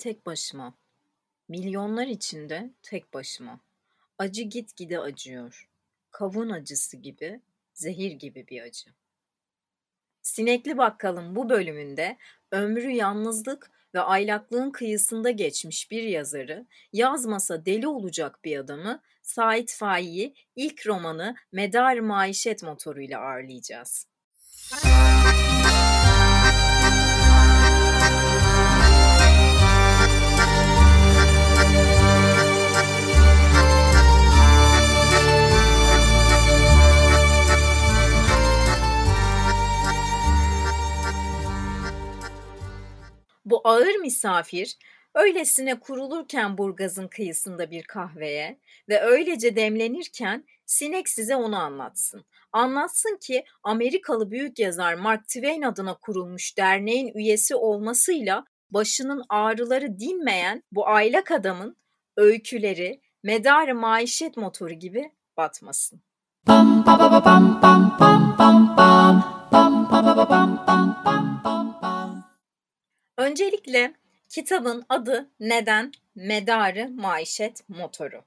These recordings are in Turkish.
tek başıma. Milyonlar içinde tek başıma. Acı gitgide acıyor. Kavun acısı gibi, zehir gibi bir acı. Sinekli Bakkal'ın bu bölümünde ömrü yalnızlık ve aylaklığın kıyısında geçmiş bir yazarı, yazmasa deli olacak bir adamı Sait Faik'i ilk romanı Medar Maişet motoruyla ağırlayacağız. Bu ağır misafir öylesine kurulurken Burgaz'ın kıyısında bir kahveye ve öylece demlenirken sinek size onu anlatsın. Anlatsın ki Amerikalı büyük yazar Mark Twain adına kurulmuş derneğin üyesi olmasıyla başının ağrıları dinmeyen bu aylak adamın öyküleri medar maişet motoru gibi batmasın. Bam, ba, ba, bam, bam, bam, bam, bam. Bam, ba, ba. Öncelikle kitabın adı neden medarı maişet motoru.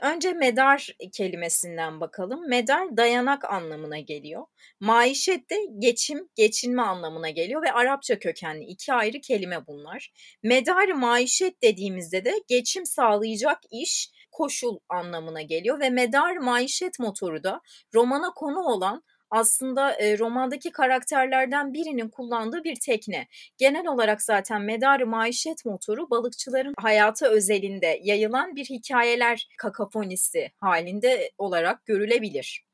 Önce medar kelimesinden bakalım. Medar dayanak anlamına geliyor. Maişet de geçim, geçinme anlamına geliyor ve Arapça kökenli iki ayrı kelime bunlar. Medar maişet dediğimizde de geçim sağlayacak iş, koşul anlamına geliyor ve medar maişet motoru da romana konu olan aslında e, romandaki karakterlerden birinin kullandığı bir tekne. Genel olarak zaten Medar-ı Maişet motoru balıkçıların hayatı özelinde yayılan bir hikayeler kakafonisi halinde olarak görülebilir.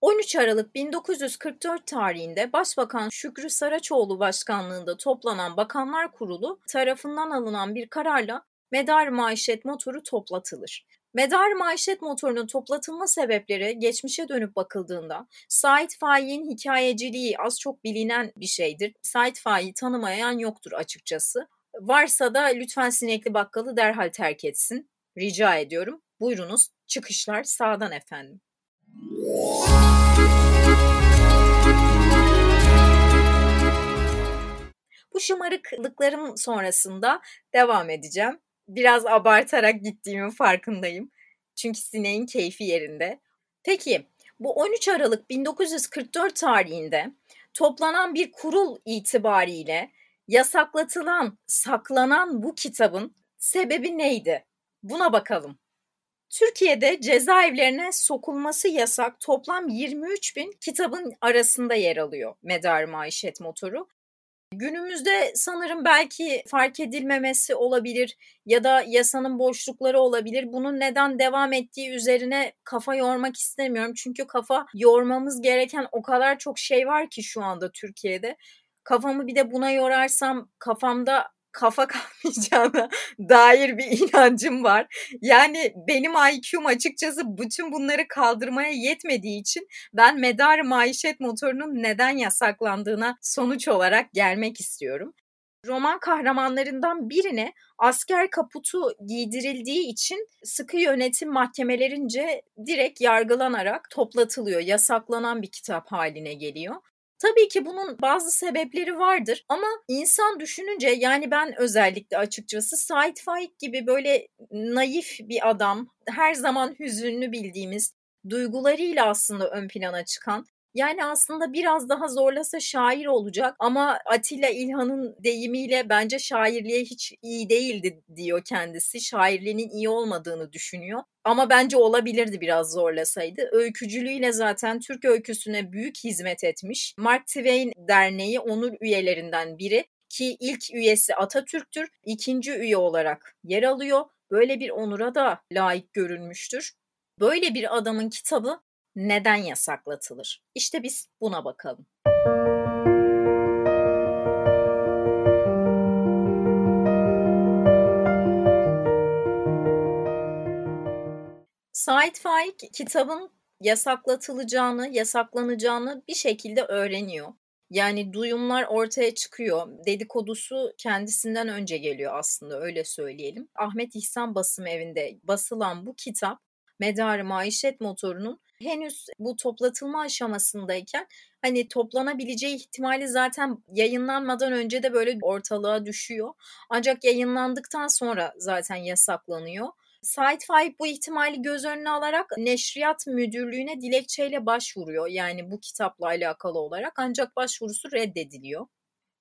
13 Aralık 1944 tarihinde Başbakan Şükrü Saraçoğlu başkanlığında toplanan Bakanlar Kurulu tarafından alınan bir kararla Medar Maişet motoru toplatılır. Medar maişet motorunun toplatılma sebepleri geçmişe dönüp bakıldığında Sait Faik'in hikayeciliği az çok bilinen bir şeydir. Sait Faik'i tanımayan yoktur açıkçası. Varsa da lütfen sinekli bakkalı derhal terk etsin. Rica ediyorum. Buyurunuz çıkışlar sağdan efendim. Bu şımarıklıklarım sonrasında devam edeceğim biraz abartarak gittiğimin farkındayım. Çünkü sineğin keyfi yerinde. Peki bu 13 Aralık 1944 tarihinde toplanan bir kurul itibariyle yasaklatılan, saklanan bu kitabın sebebi neydi? Buna bakalım. Türkiye'de cezaevlerine sokulması yasak toplam 23 bin kitabın arasında yer alıyor Medar Maişet Motoru. Günümüzde sanırım belki fark edilmemesi olabilir ya da yasanın boşlukları olabilir. Bunun neden devam ettiği üzerine kafa yormak istemiyorum. Çünkü kafa yormamız gereken o kadar çok şey var ki şu anda Türkiye'de. Kafamı bir de buna yorarsam kafamda kafa kalmayacağına dair bir inancım var. Yani benim IQ'm açıkçası bütün bunları kaldırmaya yetmediği için ben medar maişet motorunun neden yasaklandığına sonuç olarak gelmek istiyorum. Roman kahramanlarından birine asker kaputu giydirildiği için sıkı yönetim mahkemelerince direkt yargılanarak toplatılıyor. Yasaklanan bir kitap haline geliyor. Tabii ki bunun bazı sebepleri vardır ama insan düşününce yani ben özellikle açıkçası Said Faik gibi böyle naif bir adam, her zaman hüzünlü bildiğimiz duygularıyla aslında ön plana çıkan yani aslında biraz daha zorlasa şair olacak ama Atilla İlhan'ın deyimiyle bence şairliğe hiç iyi değildi diyor kendisi. Şairliğinin iyi olmadığını düşünüyor. Ama bence olabilirdi biraz zorlasaydı. Öykücülüğüyle zaten Türk öyküsüne büyük hizmet etmiş. Mark Twain Derneği onur üyelerinden biri ki ilk üyesi Atatürk'tür. ikinci üye olarak yer alıyor. Böyle bir onura da layık görülmüştür. Böyle bir adamın kitabı neden yasaklatılır? İşte biz buna bakalım. Said Faik kitabın yasaklatılacağını, yasaklanacağını bir şekilde öğreniyor. Yani duyumlar ortaya çıkıyor. Dedikodusu kendisinden önce geliyor aslında öyle söyleyelim. Ahmet İhsan Basım Evi'nde basılan bu kitap Medarı Maişet Motoru'nun henüz bu toplatılma aşamasındayken hani toplanabileceği ihtimali zaten yayınlanmadan önce de böyle ortalığa düşüyor. Ancak yayınlandıktan sonra zaten yasaklanıyor. Sait Faik bu ihtimali göz önüne alarak Neşriyat Müdürlüğü'ne dilekçeyle başvuruyor. Yani bu kitapla alakalı olarak ancak başvurusu reddediliyor.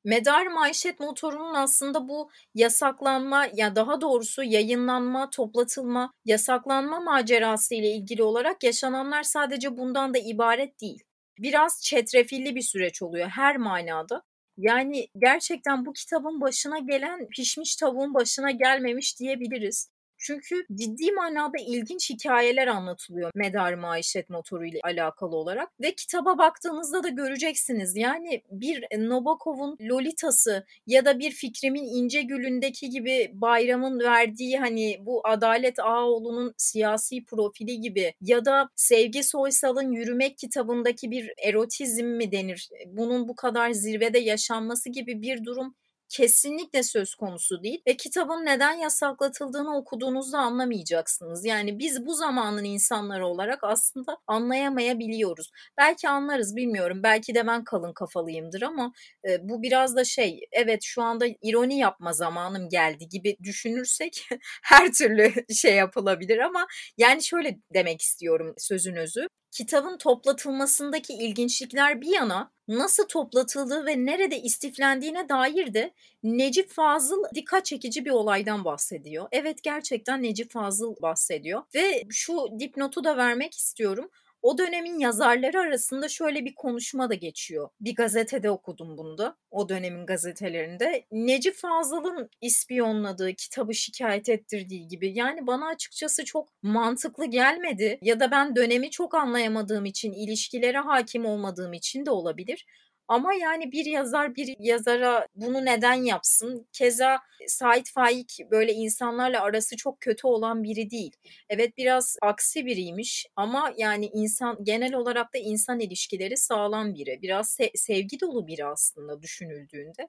Medar maişet motorunun aslında bu yasaklanma ya daha doğrusu yayınlanma, toplatılma, yasaklanma macerası ile ilgili olarak yaşananlar sadece bundan da ibaret değil. Biraz çetrefilli bir süreç oluyor her manada. Yani gerçekten bu kitabın başına gelen pişmiş tavuğun başına gelmemiş diyebiliriz. Çünkü ciddi manada ilginç hikayeler anlatılıyor Medar Maişet motoru ile alakalı olarak. Ve kitaba baktığınızda da göreceksiniz. Yani bir Nabokov'un Lolita'sı ya da bir Fikrimin İnce Gülündeki gibi Bayram'ın verdiği hani bu Adalet Ağoğlu'nun siyasi profili gibi ya da Sevgi Soysal'ın Yürümek kitabındaki bir erotizm mi denir? Bunun bu kadar zirvede yaşanması gibi bir durum kesinlikle söz konusu değil ve kitabın neden yasaklatıldığını okuduğunuzda anlamayacaksınız. Yani biz bu zamanın insanları olarak aslında anlayamayabiliyoruz. Belki anlarız bilmiyorum. Belki de ben kalın kafalıyımdır ama e, bu biraz da şey evet şu anda ironi yapma zamanım geldi gibi düşünürsek her türlü şey yapılabilir ama yani şöyle demek istiyorum sözün özü kitabın toplatılmasındaki ilginçlikler bir yana nasıl toplatıldığı ve nerede istiflendiğine dair de Necip Fazıl dikkat çekici bir olaydan bahsediyor. Evet gerçekten Necip Fazıl bahsediyor ve şu dipnotu da vermek istiyorum. O dönemin yazarları arasında şöyle bir konuşma da geçiyor. Bir gazetede okudum bunu da. O dönemin gazetelerinde. Necip Fazıl'ın ispiyonladığı, kitabı şikayet ettirdiği gibi. Yani bana açıkçası çok mantıklı gelmedi. Ya da ben dönemi çok anlayamadığım için, ilişkilere hakim olmadığım için de olabilir. Ama yani bir yazar bir yazara bunu neden yapsın? Keza Sait Faik böyle insanlarla arası çok kötü olan biri değil. Evet biraz aksi biriymiş ama yani insan genel olarak da insan ilişkileri sağlam biri. Biraz se- sevgi dolu biri aslında düşünüldüğünde.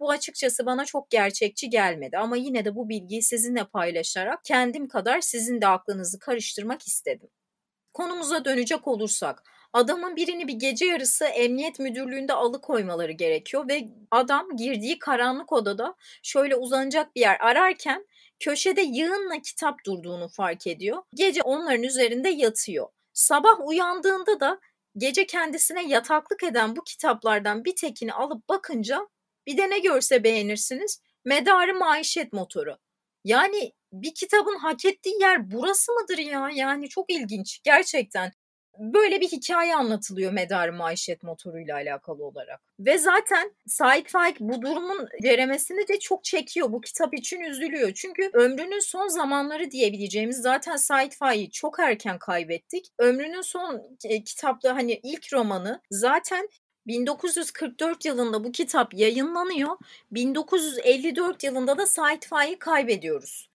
Bu açıkçası bana çok gerçekçi gelmedi ama yine de bu bilgiyi sizinle paylaşarak kendim kadar sizin de aklınızı karıştırmak istedim. Konumuza dönecek olursak adamın birini bir gece yarısı emniyet müdürlüğünde alıkoymaları gerekiyor ve adam girdiği karanlık odada şöyle uzanacak bir yer ararken köşede yığınla kitap durduğunu fark ediyor. Gece onların üzerinde yatıyor. Sabah uyandığında da gece kendisine yataklık eden bu kitaplardan bir tekini alıp bakınca bir de ne görse beğenirsiniz. Medarı maişet motoru. Yani bir kitabın hak ettiği yer burası mıdır ya? Yani çok ilginç gerçekten. Böyle bir hikaye anlatılıyor Medar Maişet motoruyla alakalı olarak. Ve zaten Said Faik bu durumun ceremesini de çok çekiyor. Bu kitap için üzülüyor. Çünkü ömrünün son zamanları diyebileceğimiz zaten Said Faik'i çok erken kaybettik. Ömrünün son e, kitapta hani ilk romanı zaten 1944 yılında bu kitap yayınlanıyor. 1954 yılında da Said Faik'i kaybediyoruz.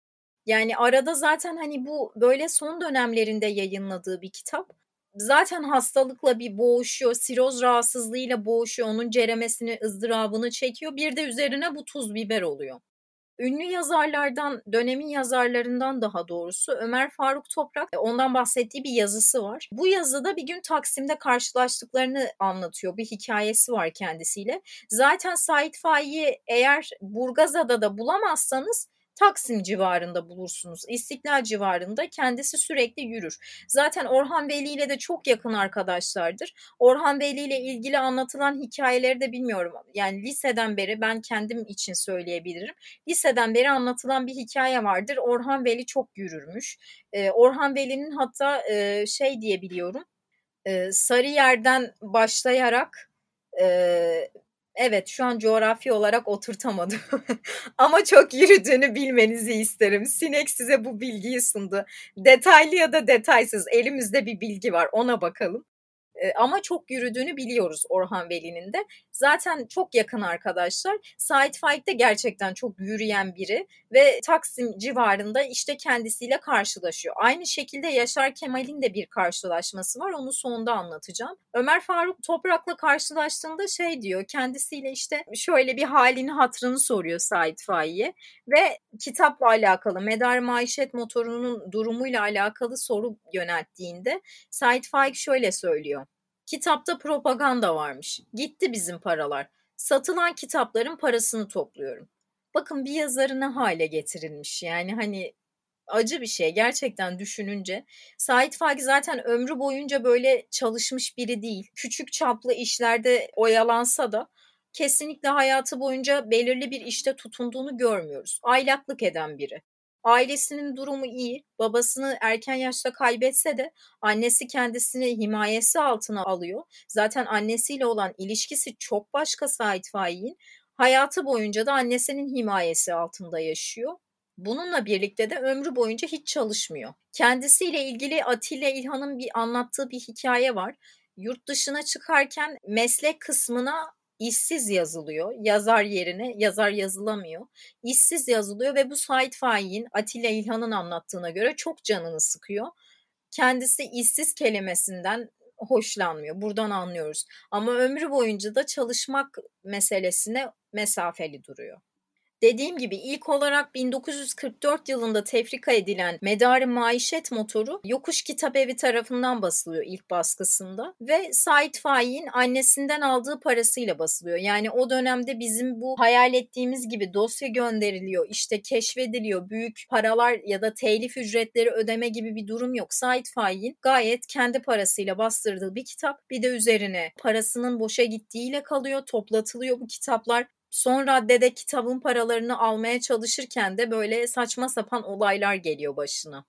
Yani arada zaten hani bu böyle son dönemlerinde yayınladığı bir kitap zaten hastalıkla bir boğuşuyor, siroz rahatsızlığıyla boğuşuyor, onun ceremesini, ızdırabını çekiyor. Bir de üzerine bu tuz biber oluyor. Ünlü yazarlardan, dönemin yazarlarından daha doğrusu Ömer Faruk Toprak ondan bahsettiği bir yazısı var. Bu yazıda bir gün Taksim'de karşılaştıklarını anlatıyor. Bir hikayesi var kendisiyle. Zaten Sait Faik'i eğer Burgazada da bulamazsanız Taksim civarında bulursunuz. İstiklal civarında kendisi sürekli yürür. Zaten Orhan Veli ile de çok yakın arkadaşlardır. Orhan Veli ile ilgili anlatılan hikayeleri de bilmiyorum. Yani liseden beri ben kendim için söyleyebilirim. Liseden beri anlatılan bir hikaye vardır. Orhan Veli çok yürürmüş. Ee, Orhan Veli'nin hatta e, şey diyebiliyorum. E, Sarıyer'den başlayarak e, Evet şu an coğrafi olarak oturtamadım. Ama çok yürüdüğünü bilmenizi isterim. Sinek size bu bilgiyi sundu. Detaylı ya da detaysız elimizde bir bilgi var ona bakalım. E, ama çok yürüdüğünü biliyoruz Orhan Veli'nin de. Zaten çok yakın arkadaşlar. Sait Faik de gerçekten çok yürüyen biri ve Taksim civarında işte kendisiyle karşılaşıyor. Aynı şekilde Yaşar Kemal'in de bir karşılaşması var. Onu sonunda anlatacağım. Ömer Faruk Toprak'la karşılaştığında şey diyor. Kendisiyle işte şöyle bir halini hatrını soruyor Sait Faik'e ve kitapla alakalı Medar Maişet motorunun durumuyla alakalı soru yönelttiğinde Sait Faik şöyle söylüyor. Kitapta propaganda varmış. Gitti bizim paralar. Satılan kitapların parasını topluyorum. Bakın bir yazarı ne hale getirilmiş. Yani hani acı bir şey gerçekten düşününce. Sait Faik zaten ömrü boyunca böyle çalışmış biri değil. Küçük çaplı işlerde oyalansa da kesinlikle hayatı boyunca belirli bir işte tutunduğunu görmüyoruz. Aylaklık eden biri. Ailesinin durumu iyi. Babasını erken yaşta kaybetse de annesi kendisini himayesi altına alıyor. Zaten annesiyle olan ilişkisi çok başka Sait Faik'in. Hayatı boyunca da annesinin himayesi altında yaşıyor. Bununla birlikte de ömrü boyunca hiç çalışmıyor. Kendisiyle ilgili Atilla İlhan'ın bir anlattığı bir hikaye var. Yurt dışına çıkarken meslek kısmına işsiz yazılıyor. Yazar yerine yazar yazılamıyor. İşsiz yazılıyor ve bu Said Faik'in Atilla İlhan'ın anlattığına göre çok canını sıkıyor. Kendisi işsiz kelimesinden hoşlanmıyor. Buradan anlıyoruz. Ama ömrü boyunca da çalışmak meselesine mesafeli duruyor. Dediğim gibi ilk olarak 1944 yılında tefrika edilen Medarı Maişet motoru Yokuş Kitap Evi tarafından basılıyor ilk baskısında ve Sait Faik'in annesinden aldığı parasıyla basılıyor. Yani o dönemde bizim bu hayal ettiğimiz gibi dosya gönderiliyor, işte keşfediliyor, büyük paralar ya da telif ücretleri ödeme gibi bir durum yok. Sait Faik'in gayet kendi parasıyla bastırdığı bir kitap bir de üzerine parasının boşa gittiğiyle kalıyor, toplatılıyor bu kitaplar son raddede kitabın paralarını almaya çalışırken de böyle saçma sapan olaylar geliyor başına.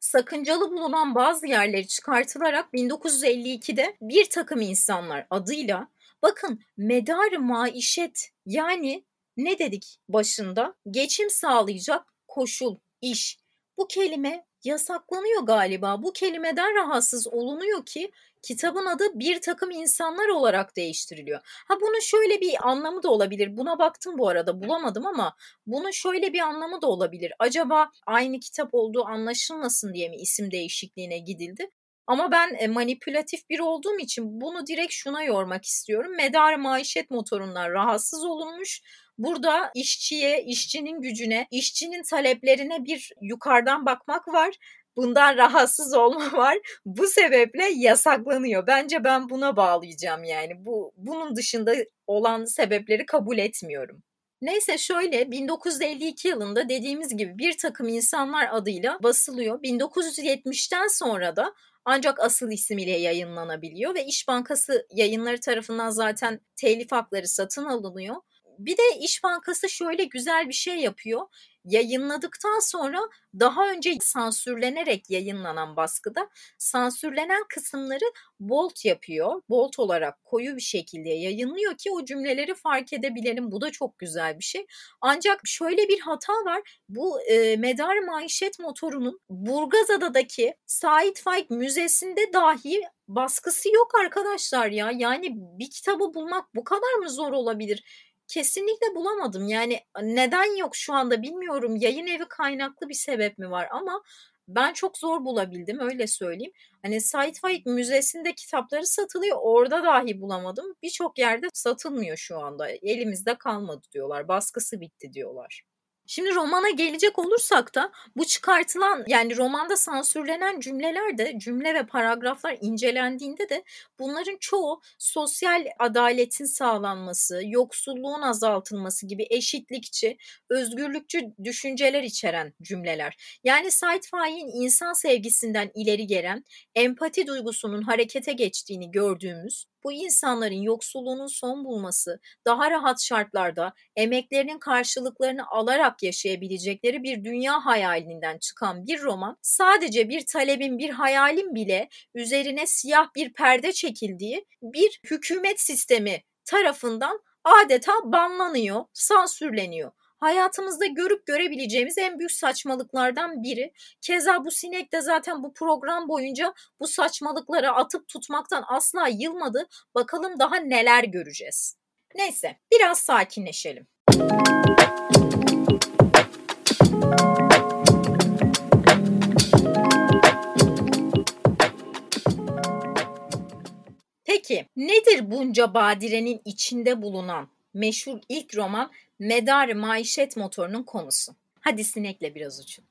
Sakıncalı bulunan bazı yerleri çıkartılarak 1952'de bir takım insanlar adıyla bakın medar maişet yani ne dedik başında geçim sağlayacak koşul, iş. Bu kelime yasaklanıyor galiba. Bu kelimeden rahatsız olunuyor ki kitabın adı bir takım insanlar olarak değiştiriliyor. Ha bunun şöyle bir anlamı da olabilir. Buna baktım bu arada bulamadım ama bunun şöyle bir anlamı da olabilir. Acaba aynı kitap olduğu anlaşılmasın diye mi isim değişikliğine gidildi? Ama ben e, manipülatif biri olduğum için bunu direkt şuna yormak istiyorum. Medar maişet motorundan rahatsız olunmuş. Burada işçiye, işçinin gücüne, işçinin taleplerine bir yukarıdan bakmak var bundan rahatsız olma var. Bu sebeple yasaklanıyor. Bence ben buna bağlayacağım yani. Bu bunun dışında olan sebepleri kabul etmiyorum. Neyse şöyle 1952 yılında dediğimiz gibi bir takım insanlar adıyla basılıyor. 1970'ten sonra da ancak asıl ismiyle yayınlanabiliyor ve İş Bankası yayınları tarafından zaten telif hakları satın alınıyor. Bir de İş Bankası şöyle güzel bir şey yapıyor yayınladıktan sonra daha önce sansürlenerek yayınlanan baskıda sansürlenen kısımları bolt yapıyor. Bolt olarak koyu bir şekilde yayınlıyor ki o cümleleri fark edebilelim. Bu da çok güzel bir şey. Ancak şöyle bir hata var. Bu e, Medar Maişet motorunun Burgazada'daki Sait Faik Müzesi'nde dahi baskısı yok arkadaşlar ya. Yani bir kitabı bulmak bu kadar mı zor olabilir? Kesinlikle bulamadım. Yani neden yok şu anda bilmiyorum. Yayın evi kaynaklı bir sebep mi var ama ben çok zor bulabildim öyle söyleyeyim. Hani Said Faik Müzesi'nde kitapları satılıyor. Orada dahi bulamadım. Birçok yerde satılmıyor şu anda. Elimizde kalmadı diyorlar. Baskısı bitti diyorlar. Şimdi romana gelecek olursak da bu çıkartılan yani romanda sansürlenen cümleler de cümle ve paragraflar incelendiğinde de bunların çoğu sosyal adaletin sağlanması, yoksulluğun azaltılması gibi eşitlikçi, özgürlükçü düşünceler içeren cümleler. Yani Said Faik'in insan sevgisinden ileri gelen empati duygusunun harekete geçtiğini gördüğümüz bu insanların yoksulluğunun son bulması, daha rahat şartlarda emeklerinin karşılıklarını alarak yaşayabilecekleri bir dünya hayalinden çıkan bir roman, sadece bir talebin, bir hayalin bile üzerine siyah bir perde çekildiği bir hükümet sistemi tarafından adeta banlanıyor, sansürleniyor. Hayatımızda görüp görebileceğimiz en büyük saçmalıklardan biri. Keza bu sinek de zaten bu program boyunca bu saçmalıklara atıp tutmaktan asla yılmadı. Bakalım daha neler göreceğiz. Neyse biraz sakinleşelim. Peki nedir bunca badirenin içinde bulunan meşhur ilk roman Medar Maişet Motoru'nun konusu? Hadi sinekle biraz uçun.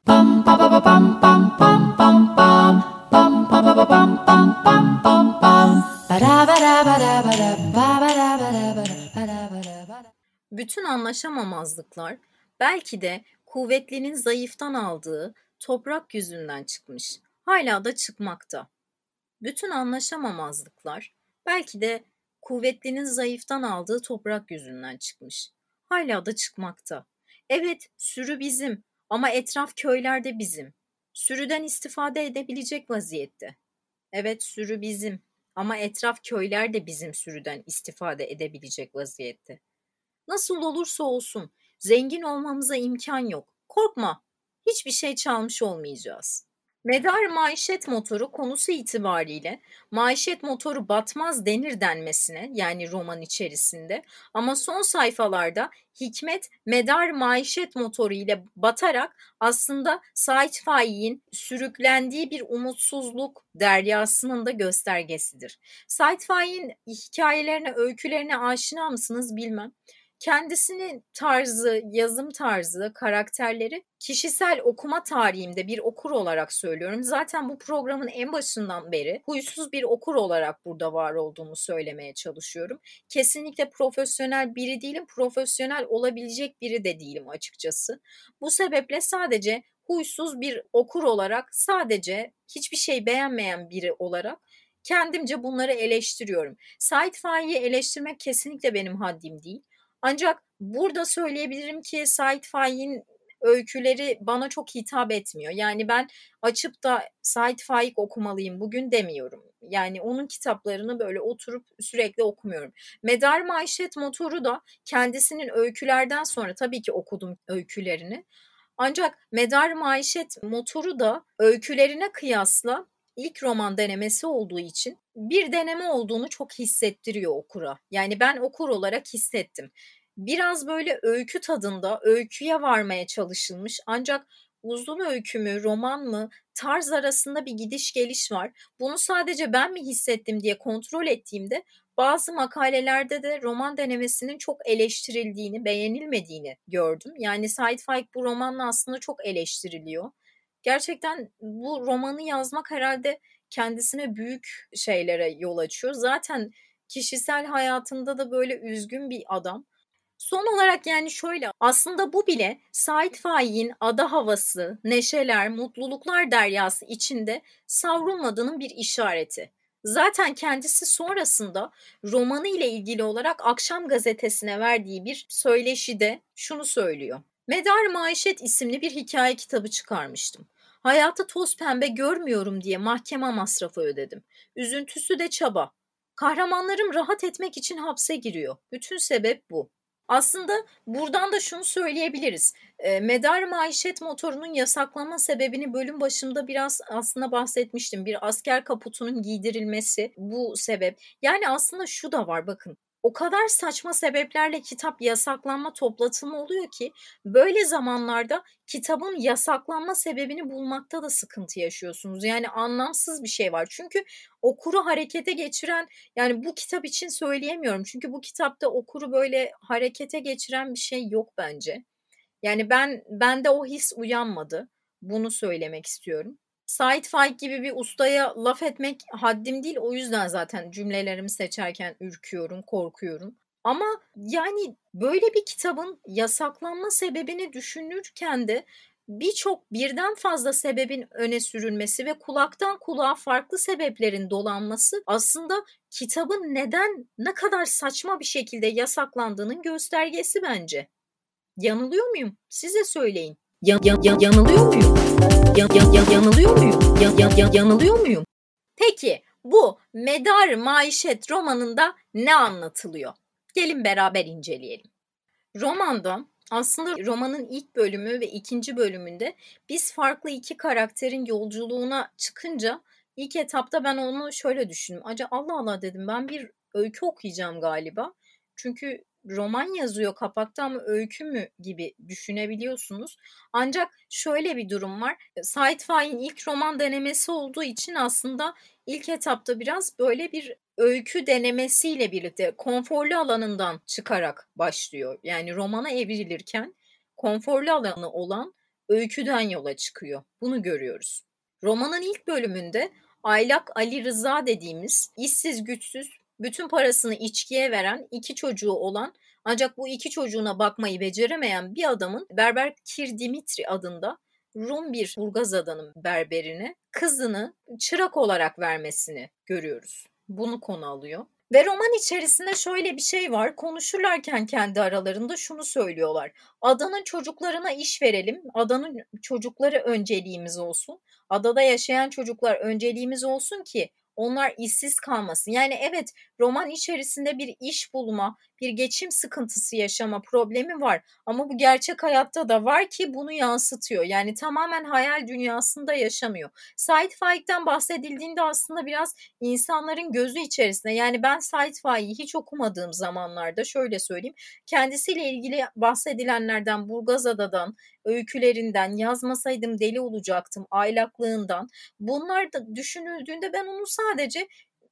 Bütün anlaşamamazlıklar belki de kuvvetlinin zayıftan aldığı toprak yüzünden çıkmış. Hala da çıkmakta. Bütün anlaşamamazlıklar belki de kuvvetlinin zayıftan aldığı toprak yüzünden çıkmış. Hala da çıkmakta. Evet, sürü bizim ama etraf köyler de bizim. Sürüden istifade edebilecek vaziyette. Evet, sürü bizim ama etraf köyler de bizim sürüden istifade edebilecek vaziyette. Nasıl olursa olsun zengin olmamıza imkan yok. Korkma, hiçbir şey çalmış olmayacağız. Medar maişet motoru konusu itibariyle maişet motoru batmaz denir denmesine yani roman içerisinde ama son sayfalarda Hikmet medar maişet motoru ile batarak aslında Said Faik'in sürüklendiği bir umutsuzluk deryasının da göstergesidir. Said Faik'in hikayelerine, öykülerine aşina mısınız bilmem kendisinin tarzı, yazım tarzı, karakterleri kişisel okuma tarihimde bir okur olarak söylüyorum. Zaten bu programın en başından beri huysuz bir okur olarak burada var olduğumu söylemeye çalışıyorum. Kesinlikle profesyonel biri değilim, profesyonel olabilecek biri de değilim açıkçası. Bu sebeple sadece huysuz bir okur olarak sadece hiçbir şey beğenmeyen biri olarak kendimce bunları eleştiriyorum. Said Faik'i eleştirmek kesinlikle benim haddim değil. Ancak burada söyleyebilirim ki Said Faik'in öyküleri bana çok hitap etmiyor. Yani ben açıp da Said Faik okumalıyım bugün demiyorum. Yani onun kitaplarını böyle oturup sürekli okumuyorum. Medar Maişet Motoru da kendisinin öykülerden sonra tabii ki okudum öykülerini. Ancak Medar Maişet Motoru da öykülerine kıyasla ilk roman denemesi olduğu için bir deneme olduğunu çok hissettiriyor okura. Yani ben okur olarak hissettim. Biraz böyle öykü tadında öyküye varmaya çalışılmış ancak uzun öykü mü, roman mı, tarz arasında bir gidiş geliş var. Bunu sadece ben mi hissettim diye kontrol ettiğimde bazı makalelerde de roman denemesinin çok eleştirildiğini, beğenilmediğini gördüm. Yani Said Faik bu romanla aslında çok eleştiriliyor gerçekten bu romanı yazmak herhalde kendisine büyük şeylere yol açıyor. Zaten kişisel hayatında da böyle üzgün bir adam. Son olarak yani şöyle aslında bu bile Said Faik'in ada havası, neşeler, mutluluklar deryası içinde savrulmadığının bir işareti. Zaten kendisi sonrasında romanı ile ilgili olarak Akşam Gazetesi'ne verdiği bir söyleşide şunu söylüyor. Medar Maişet isimli bir hikaye kitabı çıkarmıştım. Hayatı toz pembe görmüyorum diye mahkeme masrafı ödedim. Üzüntüsü de çaba. Kahramanlarım rahat etmek için hapse giriyor. Bütün sebep bu. Aslında buradan da şunu söyleyebiliriz. E, medar maişet motorunun yasaklama sebebini bölüm başında biraz aslında bahsetmiştim. Bir asker kaputunun giydirilmesi bu sebep. Yani aslında şu da var bakın o kadar saçma sebeplerle kitap yasaklanma toplatımı oluyor ki böyle zamanlarda kitabın yasaklanma sebebini bulmakta da sıkıntı yaşıyorsunuz. Yani anlamsız bir şey var. Çünkü okuru harekete geçiren yani bu kitap için söyleyemiyorum. Çünkü bu kitapta okuru böyle harekete geçiren bir şey yok bence. Yani ben bende o his uyanmadı. Bunu söylemek istiyorum. Said Faik gibi bir ustaya laf etmek haddim değil. O yüzden zaten cümlelerimi seçerken ürküyorum, korkuyorum. Ama yani böyle bir kitabın yasaklanma sebebini düşünürken de birçok birden fazla sebebin öne sürülmesi ve kulaktan kulağa farklı sebeplerin dolanması aslında kitabın neden ne kadar saçma bir şekilde yasaklandığının göstergesi bence. Yanılıyor muyum? Size söyleyin. Yan, yan, yan, yanılıyor muyum? Yan, yan, yan, yanılıyor muyum? Yan, yan, yan, yanılıyor muyum? Peki bu Medar Maişet romanında ne anlatılıyor? Gelin beraber inceleyelim. Romanda Aslında romanın ilk bölümü ve ikinci bölümünde biz farklı iki karakterin yolculuğuna çıkınca ilk etapta ben onu şöyle düşündüm. Acaba Allah Allah dedim ben bir öykü okuyacağım galiba. Çünkü roman yazıyor kapakta ama öykü mü gibi düşünebiliyorsunuz. Ancak şöyle bir durum var. Sait Faik'in ilk roman denemesi olduğu için aslında ilk etapta biraz böyle bir öykü denemesiyle birlikte konforlu alanından çıkarak başlıyor. Yani romana evrilirken konforlu alanı olan öyküden yola çıkıyor. Bunu görüyoruz. Romanın ilk bölümünde Aylak Ali Rıza dediğimiz işsiz güçsüz bütün parasını içkiye veren iki çocuğu olan ancak bu iki çocuğuna bakmayı beceremeyen bir adamın Berber Kir Dimitri adında Rum bir Burgaz adamın berberine kızını çırak olarak vermesini görüyoruz. Bunu konu alıyor. Ve roman içerisinde şöyle bir şey var. Konuşurlarken kendi aralarında şunu söylüyorlar. Adanın çocuklarına iş verelim. Adanın çocukları önceliğimiz olsun. Adada yaşayan çocuklar önceliğimiz olsun ki onlar işsiz kalmasın. Yani evet roman içerisinde bir iş bulma, bir geçim sıkıntısı yaşama problemi var. Ama bu gerçek hayatta da var ki bunu yansıtıyor. Yani tamamen hayal dünyasında yaşamıyor. Said Faik'ten bahsedildiğinde aslında biraz insanların gözü içerisinde. Yani ben Said Faik'i hiç okumadığım zamanlarda şöyle söyleyeyim. Kendisiyle ilgili bahsedilenlerden Burgazada'dan, öykülerinden, yazmasaydım deli olacaktım, aylaklığından. Bunlar da düşünüldüğünde ben onu sadece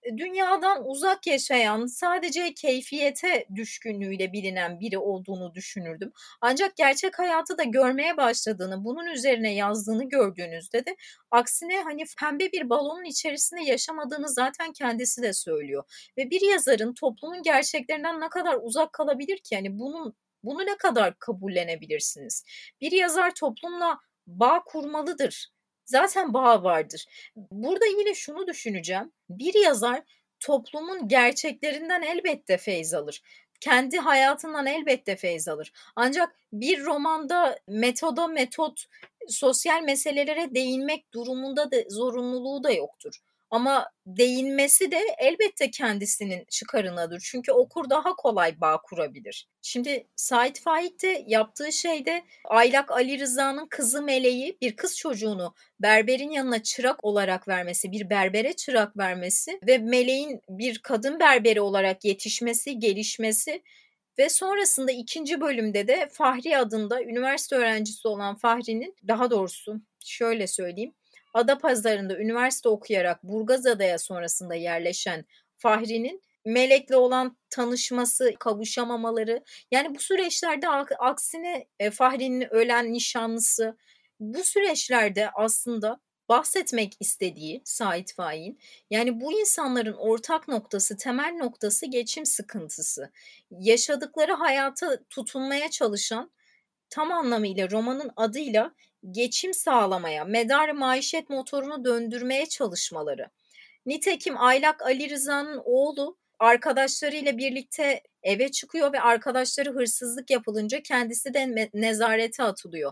e, dünyadan uzak yaşayan, sadece keyfiyete düşkünlüğüyle bilinen biri olduğunu düşünürdüm. Ancak gerçek hayatı da görmeye başladığını, bunun üzerine yazdığını gördüğünüzde de aksine hani pembe bir balonun içerisinde yaşamadığını zaten kendisi de söylüyor. Ve bir yazarın toplumun gerçeklerinden ne kadar uzak kalabilir ki? Yani bunun bunu ne kadar kabullenebilirsiniz? Bir yazar toplumla bağ kurmalıdır. Zaten bağ vardır. Burada yine şunu düşüneceğim. Bir yazar toplumun gerçeklerinden elbette feyz alır. Kendi hayatından elbette feyz alır. Ancak bir romanda metoda metot, sosyal meselelere değinmek durumunda da zorunluluğu da yoktur. Ama değinmesi de elbette kendisinin çıkarınadır. Çünkü okur daha kolay bağ kurabilir. Şimdi Sait Faik de yaptığı şeyde Aylak Ali Rıza'nın kızı Meleği bir kız çocuğunu berberin yanına çırak olarak vermesi, bir berbere çırak vermesi ve Meleğin bir kadın berberi olarak yetişmesi, gelişmesi ve sonrasında ikinci bölümde de Fahri adında üniversite öğrencisi olan Fahri'nin daha doğrusu şöyle söyleyeyim Adapazarı'nda üniversite okuyarak Burgazada'ya sonrasında yerleşen Fahri'nin Melek'le olan tanışması, kavuşamamaları. Yani bu süreçlerde aksine e, Fahri'nin ölen nişanlısı bu süreçlerde aslında bahsetmek istediği Sait Faik'in yani bu insanların ortak noktası, temel noktası geçim sıkıntısı. Yaşadıkları hayata tutunmaya çalışan tam anlamıyla romanın adıyla geçim sağlamaya, medar maişet motorunu döndürmeye çalışmaları. Nitekim Aylak Ali Rıza'nın oğlu arkadaşlarıyla birlikte eve çıkıyor ve arkadaşları hırsızlık yapılınca kendisi de nezarete atılıyor.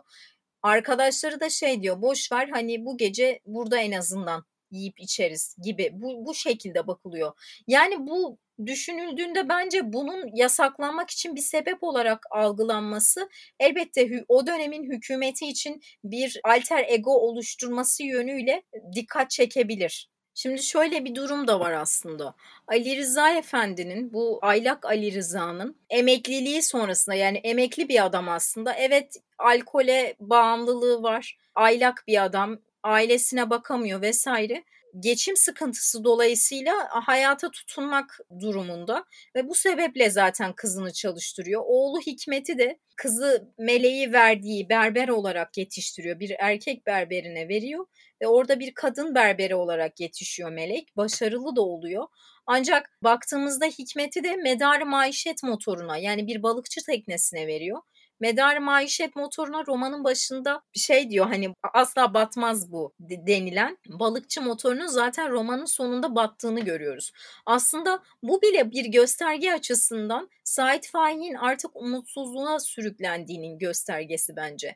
Arkadaşları da şey diyor boş ver hani bu gece burada en azından yiyip içeriz gibi bu, bu şekilde bakılıyor. Yani bu düşünüldüğünde bence bunun yasaklanmak için bir sebep olarak algılanması elbette o dönemin hükümeti için bir alter ego oluşturması yönüyle dikkat çekebilir. Şimdi şöyle bir durum da var aslında. Ali Rıza Efendi'nin bu Aylak Ali Rıza'nın emekliliği sonrasında yani emekli bir adam aslında. Evet alkole bağımlılığı var. Aylak bir adam ailesine bakamıyor vesaire geçim sıkıntısı dolayısıyla hayata tutunmak durumunda ve bu sebeple zaten kızını çalıştırıyor. Oğlu Hikmet'i de kızı Meleği verdiği berber olarak yetiştiriyor. Bir erkek berberine veriyor ve orada bir kadın berberi olarak yetişiyor Melek. Başarılı da oluyor. Ancak baktığımızda Hikmet'i de medar maişet motoruna yani bir balıkçı teknesine veriyor. Medar maişet motoruna romanın başında bir şey diyor hani asla batmaz bu denilen balıkçı motorunun zaten romanın sonunda battığını görüyoruz. Aslında bu bile bir gösterge açısından Sait Faik'in artık umutsuzluğuna sürüklendiğinin göstergesi bence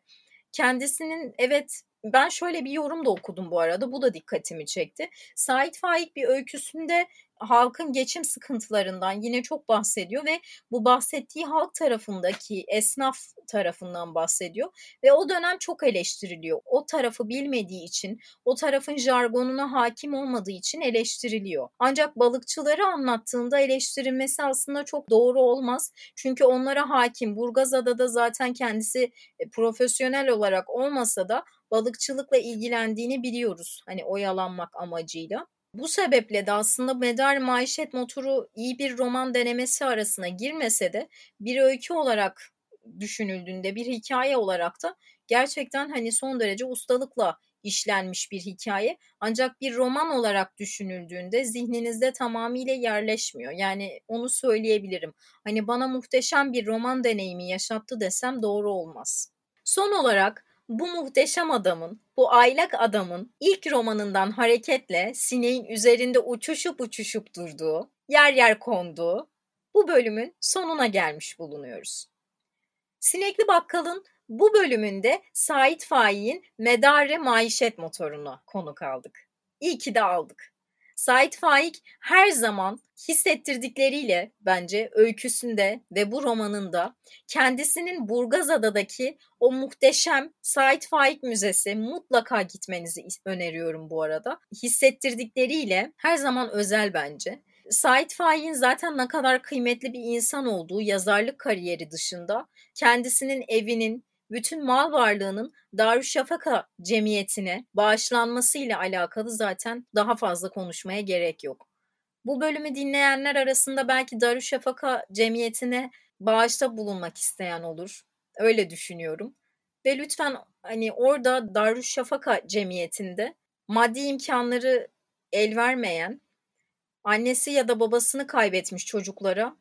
kendisinin evet ben şöyle bir yorum da okudum bu arada. Bu da dikkatimi çekti. Sait Faik bir öyküsünde halkın geçim sıkıntılarından yine çok bahsediyor ve bu bahsettiği halk tarafındaki esnaf tarafından bahsediyor ve o dönem çok eleştiriliyor. O tarafı bilmediği için, o tarafın jargonuna hakim olmadığı için eleştiriliyor. Ancak balıkçıları anlattığında eleştirilmesi aslında çok doğru olmaz. Çünkü onlara hakim. Burgazada da zaten kendisi e, profesyonel olarak olmasa da balıkçılıkla ilgilendiğini biliyoruz. Hani oyalanmak amacıyla. Bu sebeple de aslında Medar Maişet Motoru iyi bir roman denemesi arasına girmese de bir öykü olarak düşünüldüğünde bir hikaye olarak da gerçekten hani son derece ustalıkla işlenmiş bir hikaye. Ancak bir roman olarak düşünüldüğünde zihninizde tamamıyla yerleşmiyor. Yani onu söyleyebilirim. Hani bana muhteşem bir roman deneyimi yaşattı desem doğru olmaz. Son olarak bu muhteşem adamın, bu aylak adamın ilk romanından hareketle sineğin üzerinde uçuşup uçuşup durduğu, yer yer konduğu bu bölümün sonuna gelmiş bulunuyoruz. Sinekli Bakkal'ın bu bölümünde Sait Faik'in Medare Maişet motorunu konuk aldık. İyi ki de aldık. Sait Faik her zaman hissettirdikleriyle bence öyküsünde ve bu romanında kendisinin Burgazada'daki o muhteşem Sait Faik Müzesi mutlaka gitmenizi öneriyorum bu arada. Hissettirdikleriyle her zaman özel bence. Sait Faik'in zaten ne kadar kıymetli bir insan olduğu yazarlık kariyeri dışında kendisinin evinin, bütün mal varlığının Darüşşafaka cemiyetine bağışlanmasıyla alakalı zaten daha fazla konuşmaya gerek yok. Bu bölümü dinleyenler arasında belki Darüşşafaka cemiyetine bağışta bulunmak isteyen olur. Öyle düşünüyorum. Ve lütfen hani orada Darüşşafaka cemiyetinde maddi imkanları el vermeyen, annesi ya da babasını kaybetmiş çocuklara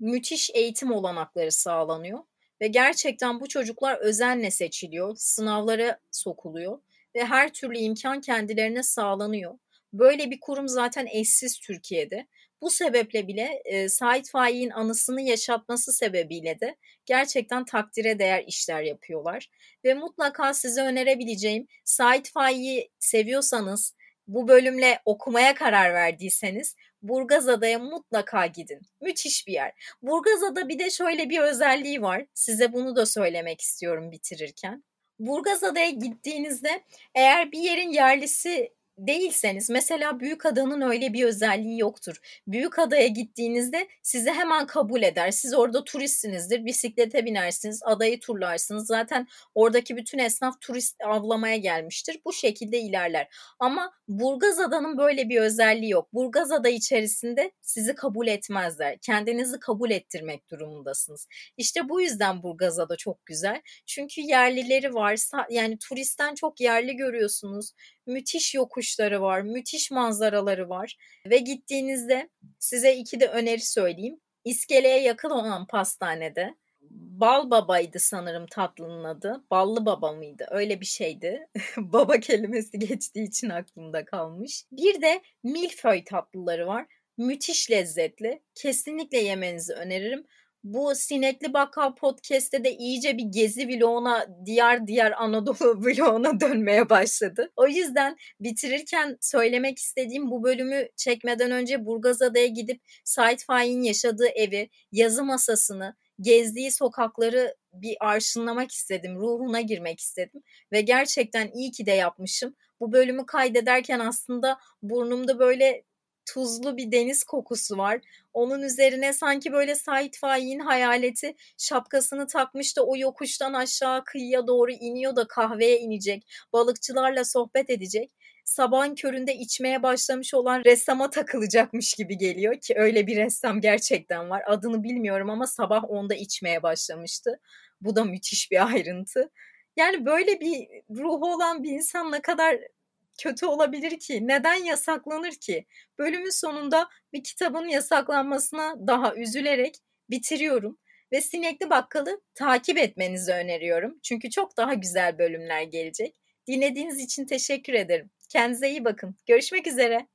müthiş eğitim olanakları sağlanıyor ve gerçekten bu çocuklar özenle seçiliyor, sınavlara sokuluyor ve her türlü imkan kendilerine sağlanıyor. Böyle bir kurum zaten eşsiz Türkiye'de. Bu sebeple bile e, Sait Faik'in anısını yaşatması sebebiyle de gerçekten takdire değer işler yapıyorlar. Ve mutlaka size önerebileceğim Sait Faik'i seviyorsanız, bu bölümle okumaya karar verdiyseniz Burgazada'ya mutlaka gidin. Müthiş bir yer. Burgazada bir de şöyle bir özelliği var. Size bunu da söylemek istiyorum bitirirken. Burgazada'ya gittiğinizde eğer bir yerin yerlisi değilseniz mesela büyük adanın öyle bir özelliği yoktur. Büyük adaya gittiğinizde sizi hemen kabul eder. Siz orada turistsinizdir. Bisiklete binersiniz, adayı turlarsınız. Zaten oradaki bütün esnaf turist avlamaya gelmiştir. Bu şekilde ilerler. Ama Burgazada'nın böyle bir özelliği yok. Burgazada içerisinde sizi kabul etmezler. Kendinizi kabul ettirmek durumundasınız. İşte bu yüzden Burgazada çok güzel. Çünkü yerlileri varsa yani turistten çok yerli görüyorsunuz müthiş yokuşları var, müthiş manzaraları var ve gittiğinizde size iki de öneri söyleyeyim. İskeleye yakın olan pastanede Bal Baba'ydı sanırım tatlının adı. Ballı Baba mıydı? Öyle bir şeydi. baba kelimesi geçtiği için aklımda kalmış. Bir de milföy tatlıları var. Müthiş lezzetli. Kesinlikle yemenizi öneririm bu Sinekli Bakkal podcast'te de iyice bir gezi vloguna, diğer diğer Anadolu vloguna dönmeye başladı. O yüzden bitirirken söylemek istediğim bu bölümü çekmeden önce Burgazada'ya gidip Sait Faik'in yaşadığı evi, yazı masasını, gezdiği sokakları bir arşınlamak istedim, ruhuna girmek istedim ve gerçekten iyi ki de yapmışım. Bu bölümü kaydederken aslında burnumda böyle tuzlu bir deniz kokusu var. Onun üzerine sanki böyle Sait Faik'in hayaleti şapkasını takmış da o yokuştan aşağı kıyıya doğru iniyor da kahveye inecek. Balıkçılarla sohbet edecek. Sabahın köründe içmeye başlamış olan ressama takılacakmış gibi geliyor ki öyle bir ressam gerçekten var. Adını bilmiyorum ama sabah onda içmeye başlamıştı. Bu da müthiş bir ayrıntı. Yani böyle bir ruhu olan bir insan ne kadar kötü olabilir ki? Neden yasaklanır ki? Bölümün sonunda bir kitabın yasaklanmasına daha üzülerek bitiriyorum ve Sinekli Bakkal'ı takip etmenizi öneriyorum. Çünkü çok daha güzel bölümler gelecek. Dinlediğiniz için teşekkür ederim. Kendinize iyi bakın. Görüşmek üzere.